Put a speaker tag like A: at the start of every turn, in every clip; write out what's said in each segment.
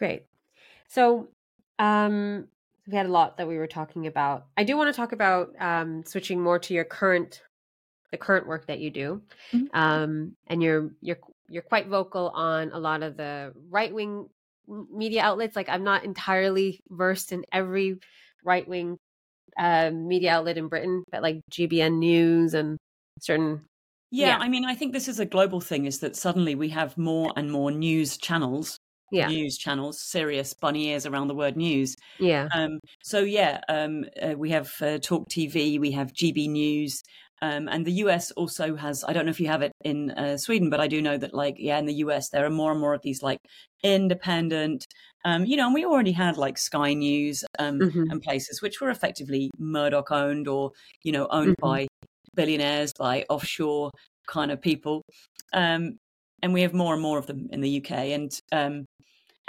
A: Great. So, um, we had a lot that we were talking about. I do want to talk about um, switching more to your current, the current work that you do,
B: Mhm.
A: um, and you're you're you're quite vocal on a lot of the right wing media outlets. Like, I'm not entirely versed in every right wing uh, media outlet in Britain, but like GBN News and certain.
B: Yeah,
A: Yeah.
B: I mean, I think this is a global thing is that suddenly we have more and more news channels,
A: Yeah,
B: news channels, serious bunny ears around the word news.
A: yeah,
B: Um, so yeah, um, uh, we have uh, Talk TV, we have GB News, um, and the US also has. I don't know if you have it in uh, Sweden, but I do know that like yeah, in the US there are more and more of these like independent. Um, you know, and we already had like Sky News um,
A: Mhm.
B: and places which were effectively Murdoch owned or you know owned
A: Mhm.
B: by billionaires, by offshore kind of people. Um, and we have more and more of them in the UK. And um,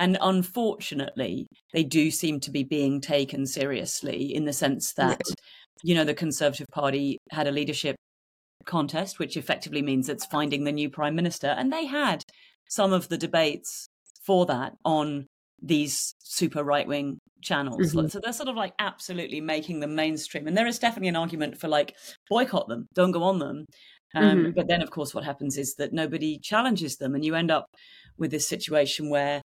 B: and unfortunately, they do seem to be being taken seriously in the sense
A: Yeah.
B: that you know the Conservative Party had a leadership contest, which effectively means it's finding the new prime minister, and they had some of the debates for that on these super right wing channels.
A: Mhm.
B: So they're sort of like absolutely making them mainstream. And there is definitely an argument for like boycott them, don't go on them. Um,
A: Mhm.
B: But then, of course, what happens is that nobody challenges them, and you end up with this situation where,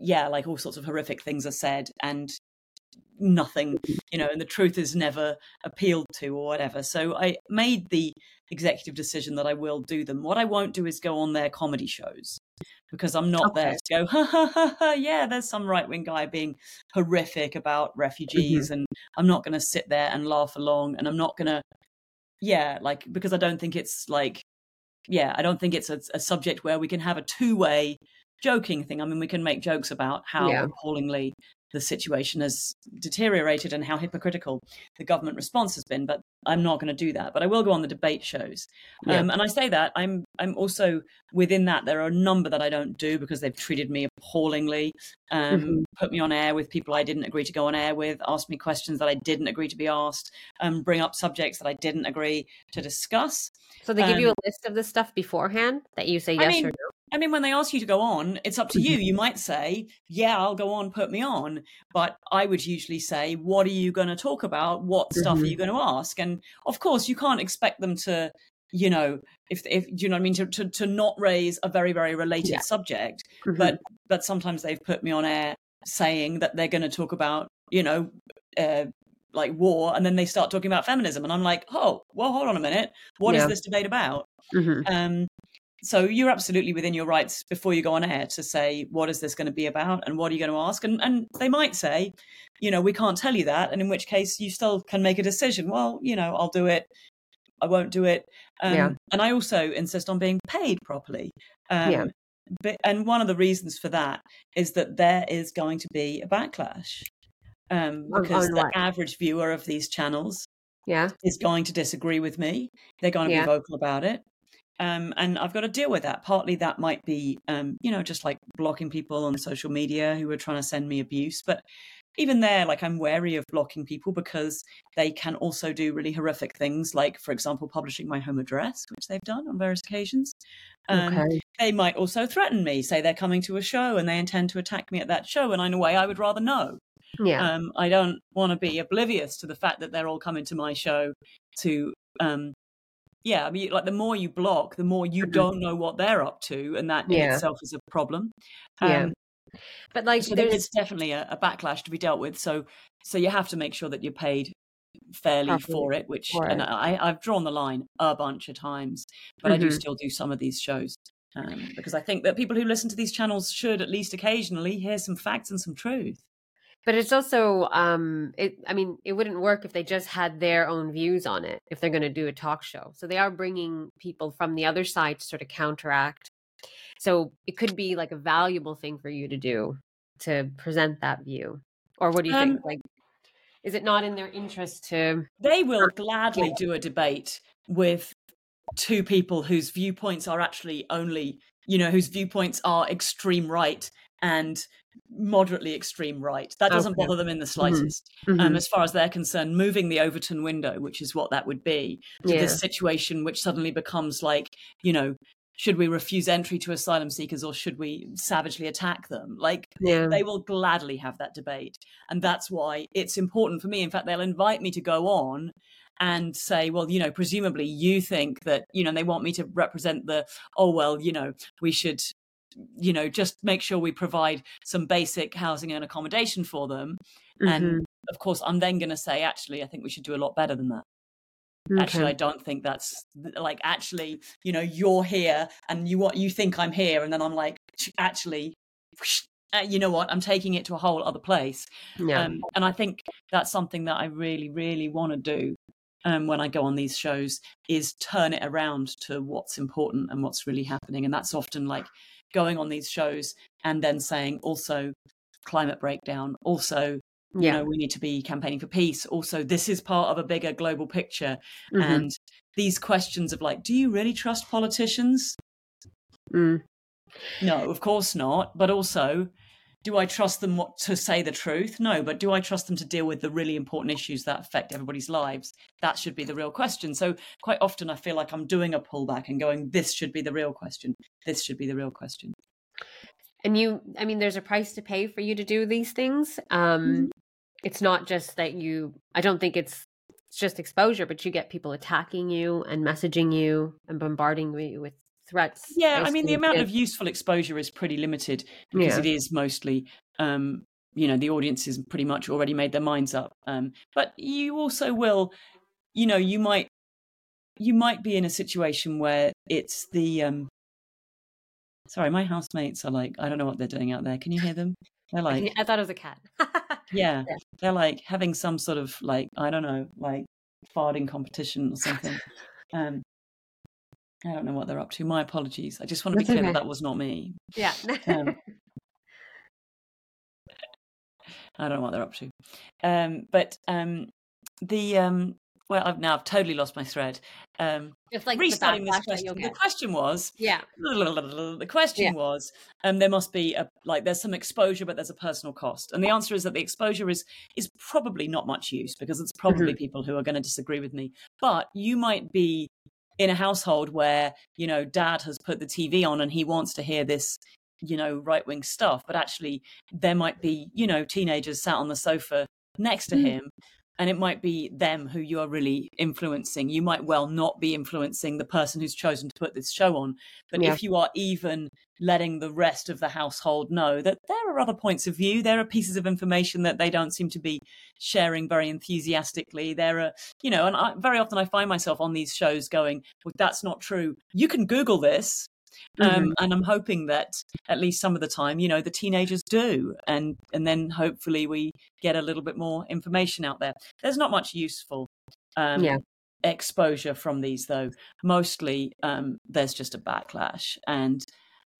B: yeah, like all sorts of horrific things are said, and nothing, you know, and the truth is never appealed to or whatever. So I made the executive decision that I will do them. What I won't do is go on their comedy shows because I'm not there to go, ha ha ha ha, yeah, there's some right wing guy being horrific about refugees, mm-hmm. and I'm not going to sit there and laugh along, and I'm not going to, yeah, like, because I don't think it's like, yeah, I don't think it's a, a subject where we can have a two way joking thing. I mean, we can make jokes about how
A: Yeah.
B: appallingly the situation has deteriorated and how hypocritical the government response has been, but I'm not going to do that. But I will go on the debate shows.
A: Yeah.
B: Um, and I say that I'm I'm also within that there are a number that I don't do because they've treated me appallingly, um,
A: Mhm.
B: put me on air with people I didn't agree to go on air with, asked me questions that I didn't agree to be asked, um, bring up subjects that I didn't agree to discuss.
A: So they give you
B: Um,
A: a list of the stuff beforehand that you say
B: I
A: yes
B: mean,
A: or no.
B: I mean, when they ask you to go on, it's up to you. You might say, "Yeah, I'll go on, put me on," but I would usually say, "What are you going to talk about? What stuff are
A: Mhm.
B: you going to ask?" And of course, you can't expect them to, you know, if if do you know what I mean, to to, to not raise a very very related
A: Yeah.
B: subject.
A: Mhm.
B: But but sometimes they've put me on air saying that they're going to talk about, you know. Uh, like war, and then they start talking about feminism, and I'm like, oh, well, hold on a minute, What is
A: Yeah.
B: this debate about?
A: Mhm.
B: Um, so you're absolutely within your rights before you go on air to say what is this going to be about and what are you going to ask, and and they might say, you know, we can't tell you that, and in which case you still can make a decision. Well, you know, I'll do it. I won't do it. Um,
A: Yeah.
B: And I also insist on being paid properly. Um,
A: Yeah.
B: But, and one of the reasons for that is that there is going to be a backlash um, because
A: on
B: the
A: what?
B: average viewer of these channels
A: Yeah.
B: is going to disagree with me. They're going to
A: Yeah.
B: be vocal about it. Um, and I've got to deal with that. Partly that might be, um, you know, just like blocking people on social media who are trying to send me abuse. But even there, like I'm wary of blocking people because they can also do really horrific things, like, for example, publishing my home address, which they've done on various occasions. Um,
A: Okay.
B: They might also threaten me, say they're coming to a show and they intend to attack me at that show. And in a way, I would rather know.
A: Yeah.
B: Um, I don't want to be oblivious to the fact that they're all coming to my show to, um, yeah, I mean, like the more you block, the more you
A: Mhm.
B: don't know what they're up to, and that in itself is a problem.
A: Yeah.
B: Um,
A: but like
B: so
A: there's
B: definitely a, a backlash to be dealt with. So, so you have to make sure that you're paid fairly for it. Which,
A: for
B: and. I, I've drawn the line a bunch of times, but I do
A: Mhm.
B: still do some of these shows. Um, because I think that people who listen to these channels should at least occasionally hear some facts and some truth.
A: But it's also, um, it. I mean, it wouldn't work if they just had their own views on it. If they're going to do a talk show, so they are bringing people from the other side to sort of counteract. So it could be like a valuable thing for you to do to present that view. Or what do you
B: Um,
A: think? Like, is it not in their interest to?
B: they will gladly do a debate with two people whose viewpoints are actually only you know whose viewpoints are extreme right and moderately extreme right that doesn't
A: Okay.
B: bother them in the slightest um,
A: Mhm.
B: as far as they're concerned moving the overton window which is what that would be to
A: Yeah.
B: this situation which suddenly becomes like you know should we refuse entry to asylum seekers or should we savagely attack them? Like
A: Yeah.
B: they will gladly have that debate. And that's why it's important for me. In fact, they'll invite me to go on and say, well, you know, presumably you think that, you know, they want me to represent the, oh, well, you know, we should, you know, just make sure we provide some basic housing and accommodation for them.
A: Mhm.
B: And of course, I'm then going to say, actually, I think we should do a lot better than that. Actually, I don't think that's like actually, you know, you're here and you what you think I'm here, and then I'm like, actually, uh, you know what? I'm taking it to a whole other place.
A: yeah.
B: Um, and I think that's something that I really, really want to do um, when I go on these shows is turn it around to what's important and what's really happening. And that's often like going on these shows and then saying also climate breakdown, also you know we need to be campaigning for peace. Also this is part of a bigger global picture.
A: Mhm.
B: and these questions of like do you really trust politicians?
A: Mm.
B: no of course not. But also do i trust them what, to say the truth? No but do i trust them to deal with the really important issues that affect everybody's lives? That should be the real question. So quite often i feel like i'm doing a pullback and going this should be the real question. This should be the real question.
A: And you i mean there's a price to pay for you to do these things. Um
B: Mm-hmm.
A: it's not just that you i don't think it's it's just exposure but you get people attacking you and messaging you and bombarding you with threats
B: Yeah, I mean the amount of useful exposure is pretty limited because
A: Yeah.
B: it is mostly um you know the audience has pretty much already made their minds up um but you also will you know you might you might be in a situation where it's the um sorry my housemates are like i don't know what they're doing out there can you hear them they're like
A: I thought it was a cat
B: yeah
A: Yeah.
B: they're like having some sort of like i don't know like farting competition or something um i don't know what they're up to my apologies i just want to be clear
A: okay.
B: that that was not me
A: yeah
B: um, I don't know what they're up to. Um, but um, the um, well, I've now I've totally lost my thread. Um,
A: just like
B: restarting this
A: backlash that you'll
B: question, the question was
A: yeah
B: the question
A: Yeah.
B: was um, there must be a like there's some exposure but there's a personal cost and the answer is that the exposure is is probably not much use because it's
A: Mm-hmm.
B: probably people who are going to disagree with me but you might be in a household where you know dad has put the tv on and he wants to hear this you know right wing stuff but actually there might be you know teenagers sat on the sofa next to
A: Mm.
B: him and it might be them who you are really influencing. You might well not be influencing the person who's chosen to put this show on. But
A: Yeah.
B: if you are even letting the rest of the household know that there are other points of view, there are pieces of information that they don't seem to be sharing very enthusiastically. There are, you know, and I, very often I find myself on these shows going, well, that's not true. You can Google this. Um,
A: Mhm.
B: and I'm hoping that at least some of the time, you know, the teenagers do, and and then hopefully we get a little bit more information out there. There's not much useful um,
A: Yeah.
B: exposure from these, though. Mostly, um, there's just a backlash, and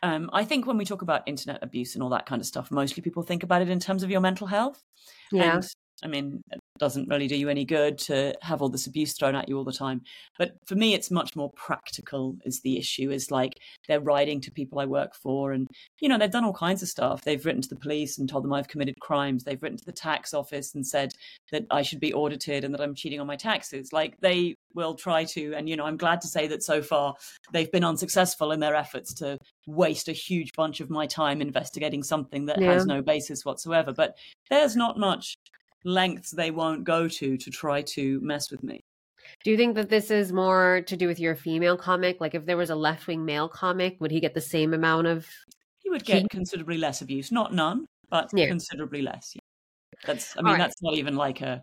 B: um, I think when we talk about internet abuse and all that kind of stuff, mostly people think about it in terms of your mental health.
A: yeah
B: And I mean, it doesn't really do you any good to have all this abuse thrown at you all the time. But for me, it's much more practical. Is the issue is like they're writing to people I work for, and you know they've done all kinds of stuff. They've written to the police and told them I've committed crimes. They've written to the tax office and said that I should be audited and that I'm cheating on my taxes. Like they will try to, and you know I'm glad to say that so far they've been unsuccessful in their efforts to waste a huge bunch of my time investigating something that has no basis whatsoever. But there's not much lengths they won't go to to try to mess with me.
A: do you think that this is more to do with your female comic like if there was a left-wing male comic would he get the same amount of
B: He would get considerably less abuse, not none, but
A: Yeah.
B: considerably less. Yeah. That's I mean
A: right.
B: that's not even like a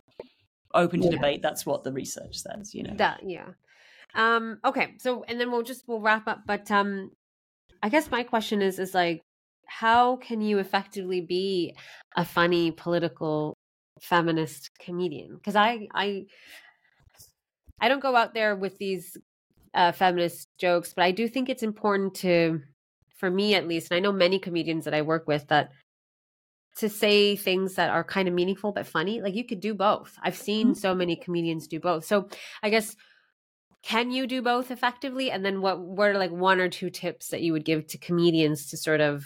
B: open to
A: Yeah.
B: debate. That's what the research says, you know.
A: That yeah. Um okay, so and then we'll just we'll wrap up but um I guess my question is is like how can you effectively be a funny political feminist comedian? Cuz I I I don't go out there with these uh feminist jokes, but I do think it's important to for me at least, and I know many comedians that I work with that to say things that are kind of meaningful but funny, like you could do both. I've seen
B: Mhm.
A: so many comedians do both. So I guess can you do both effectively and then what what are like one or two tips that you would give to comedians to sort of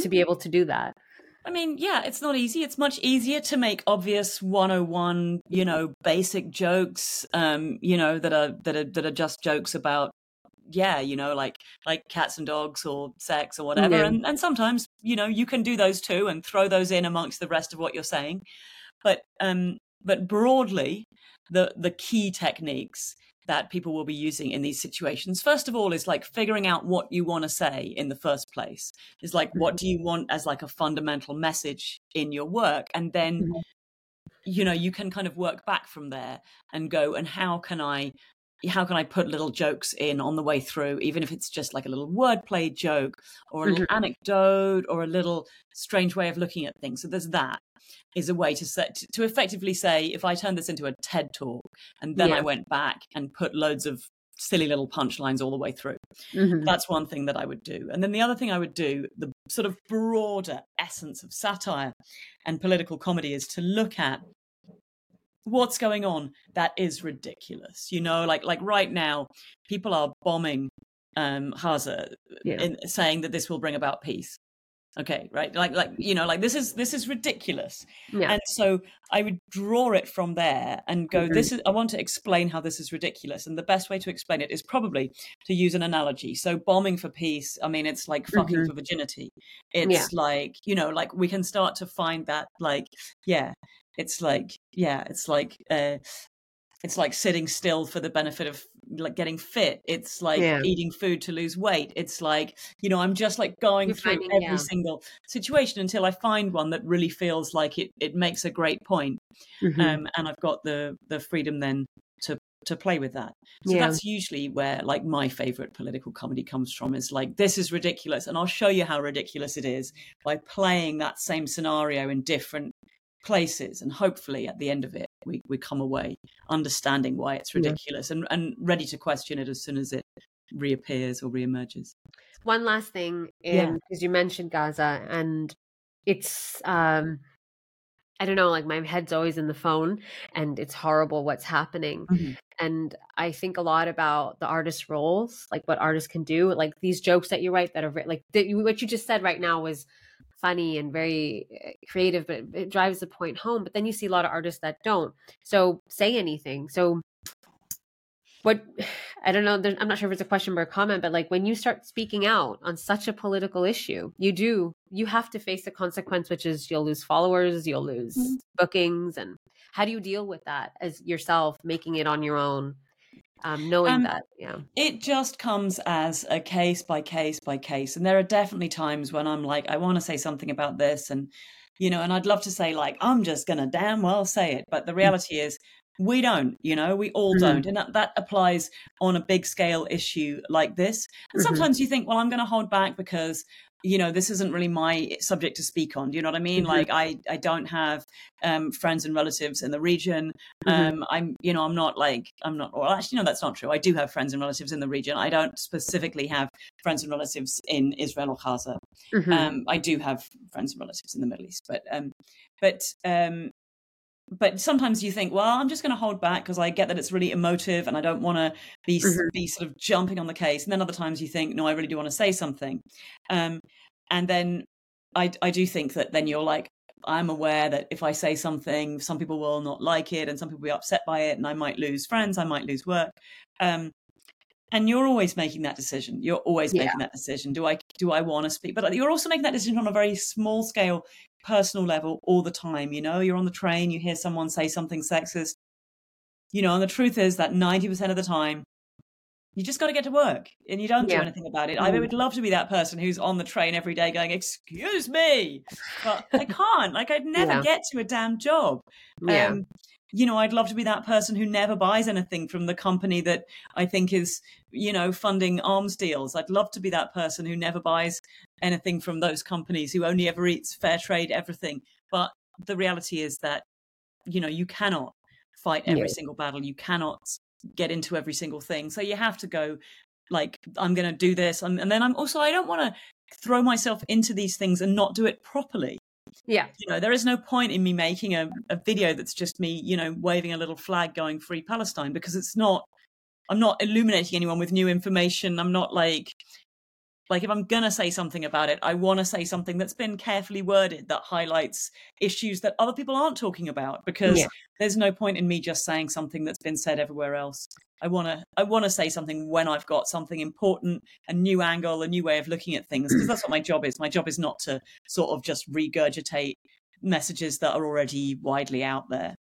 A: to be able to do that
B: I mean, yeah, it's not easy. It's much easier to make obvious 101, you know, basic jokes, um, you know, that are that are that are just jokes about yeah you know like like cats and dogs or sex or whatever yeah. and and sometimes you know you can do those too and throw those in amongst the rest of what you're saying but um but broadly the the key techniques that people will be using in these situations first of all is like figuring out what you want to say in the first place is like what mm-hmm. do you want as like a fundamental message in your work and then mm-hmm. you know you can kind of work back from there and go and how can i how can I put little jokes in on the way through, even if it's just like a little wordplay joke or a little mm-hmm. anecdote or a little strange way of looking at things. So there's that is a way to set to effectively say if I turn this into a TED talk and then yeah. I went back and put loads of silly little punchlines all the way through. Mm-hmm. That's one thing that I would do. And then the other thing I would do, the sort of broader essence of satire and political comedy is to look at what's going on that is ridiculous you know like like right now people are bombing um Gaza yeah. in saying that this will bring about peace okay right like like you know like this is this is ridiculous yeah. and so i would draw it from there and go mm-hmm. this is i want to explain how this is ridiculous and the best way to explain it is probably to use an analogy so bombing for peace i mean it's like fucking mm-hmm. for virginity it's yeah. like you know like we can start to find that like yeah it's like yeah it's like uh it's like sitting still for the benefit of like getting fit it's like yeah. eating food to lose weight it's like you know i'm just like going You're through finding, every yeah. single situation until i find one that really feels like it it makes a great point mm-hmm. um and i've got the the freedom then to to play with that so yeah. that's usually where like my favorite political comedy comes from is like this is ridiculous and i'll show you how ridiculous it is by playing that same scenario in different places and hopefully at the end of it we, we come away understanding why it's ridiculous yeah. and, and ready to question it as soon as it reappears or reemerges
A: one last thing because yeah. you mentioned gaza and it's um I don't know, like my head's always in the phone and it's horrible what's happening. Mm-hmm. And I think a lot about the artist roles, like what artists can do, like these jokes that you write that are like the, what you just said right now was funny and very eh, creative, but it drives the point home. But then you see a lot of artists that don't. So say anything. So what I don't know, I'm not sure if it's a question or a comment, but like when you start speaking out on such a political issue, you do, you have to face the consequence, which is you'll lose followers, you'll lose mm-hmm. bookings. And how do you deal with that as yourself, making it on your own? Um, knowing um, that yeah
B: it just comes as a case by case by case and there are definitely times when i'm like i want to say something about this and you know and i'd love to say like i'm just gonna damn well say it but the mm. reality is we don't you know we all mm-hmm. don't and that, that applies on a big scale issue like this and mm-hmm. sometimes you think well i'm going to hold back because you know this isn't really my subject to speak on do you know what i mean mm-hmm. like i i don't have um friends and relatives in the region mm-hmm. um i'm you know i'm not like i'm not well actually no that's not true i do have friends and relatives in the region i don't specifically have friends and relatives in israel or gaza mm-hmm. um i do have friends and relatives in the middle east but um but um but sometimes you think, well, I'm just going to hold back because I get that it's really emotive and I don't want to be mm-hmm. be sort of jumping on the case. And then other times you think, no, I really do want to say something. Um, and then I I do think that then you're like, I'm aware that if I say something, some people will not like it, and some people will be upset by it, and I might lose friends, I might lose work. Um, and you're always making that decision. You're always yeah. making that decision. Do I do I want to speak? But you're also making that decision on a very small scale personal level all the time. You know, you're on the train, you hear someone say something sexist, you know, and the truth is that 90% of the time, you just got to get to work and you don't yeah. do anything about it. Mm. I would love to be that person who's on the train every day going, Excuse me, but I can't. Like, I'd never yeah. get to a damn job. Yeah. Um, you know, I'd love to be that person who never buys anything from the company that I think is, you know, funding arms deals. I'd love to be that person who never buys anything from those companies, who only ever eats fair trade everything. But the reality is that, you know, you cannot fight every yeah. single battle. You cannot get into every single thing. So you have to go like, I'm going to do this. And, and then I'm also, I don't want to throw myself into these things and not do it properly.
A: Yeah.
B: You know, there is no point in me making a, a video that's just me, you know, waving a little flag going free Palestine because it's not, I'm not illuminating anyone with new information. I'm not like, like if i'm going to say something about it i want to say something that's been carefully worded that highlights issues that other people aren't talking about because yeah. there's no point in me just saying something that's been said everywhere else. I want to i want to say something when i've got something important a new angle a new way of looking at things because that's what my job is. My job is not to sort of just regurgitate messages that are already widely out there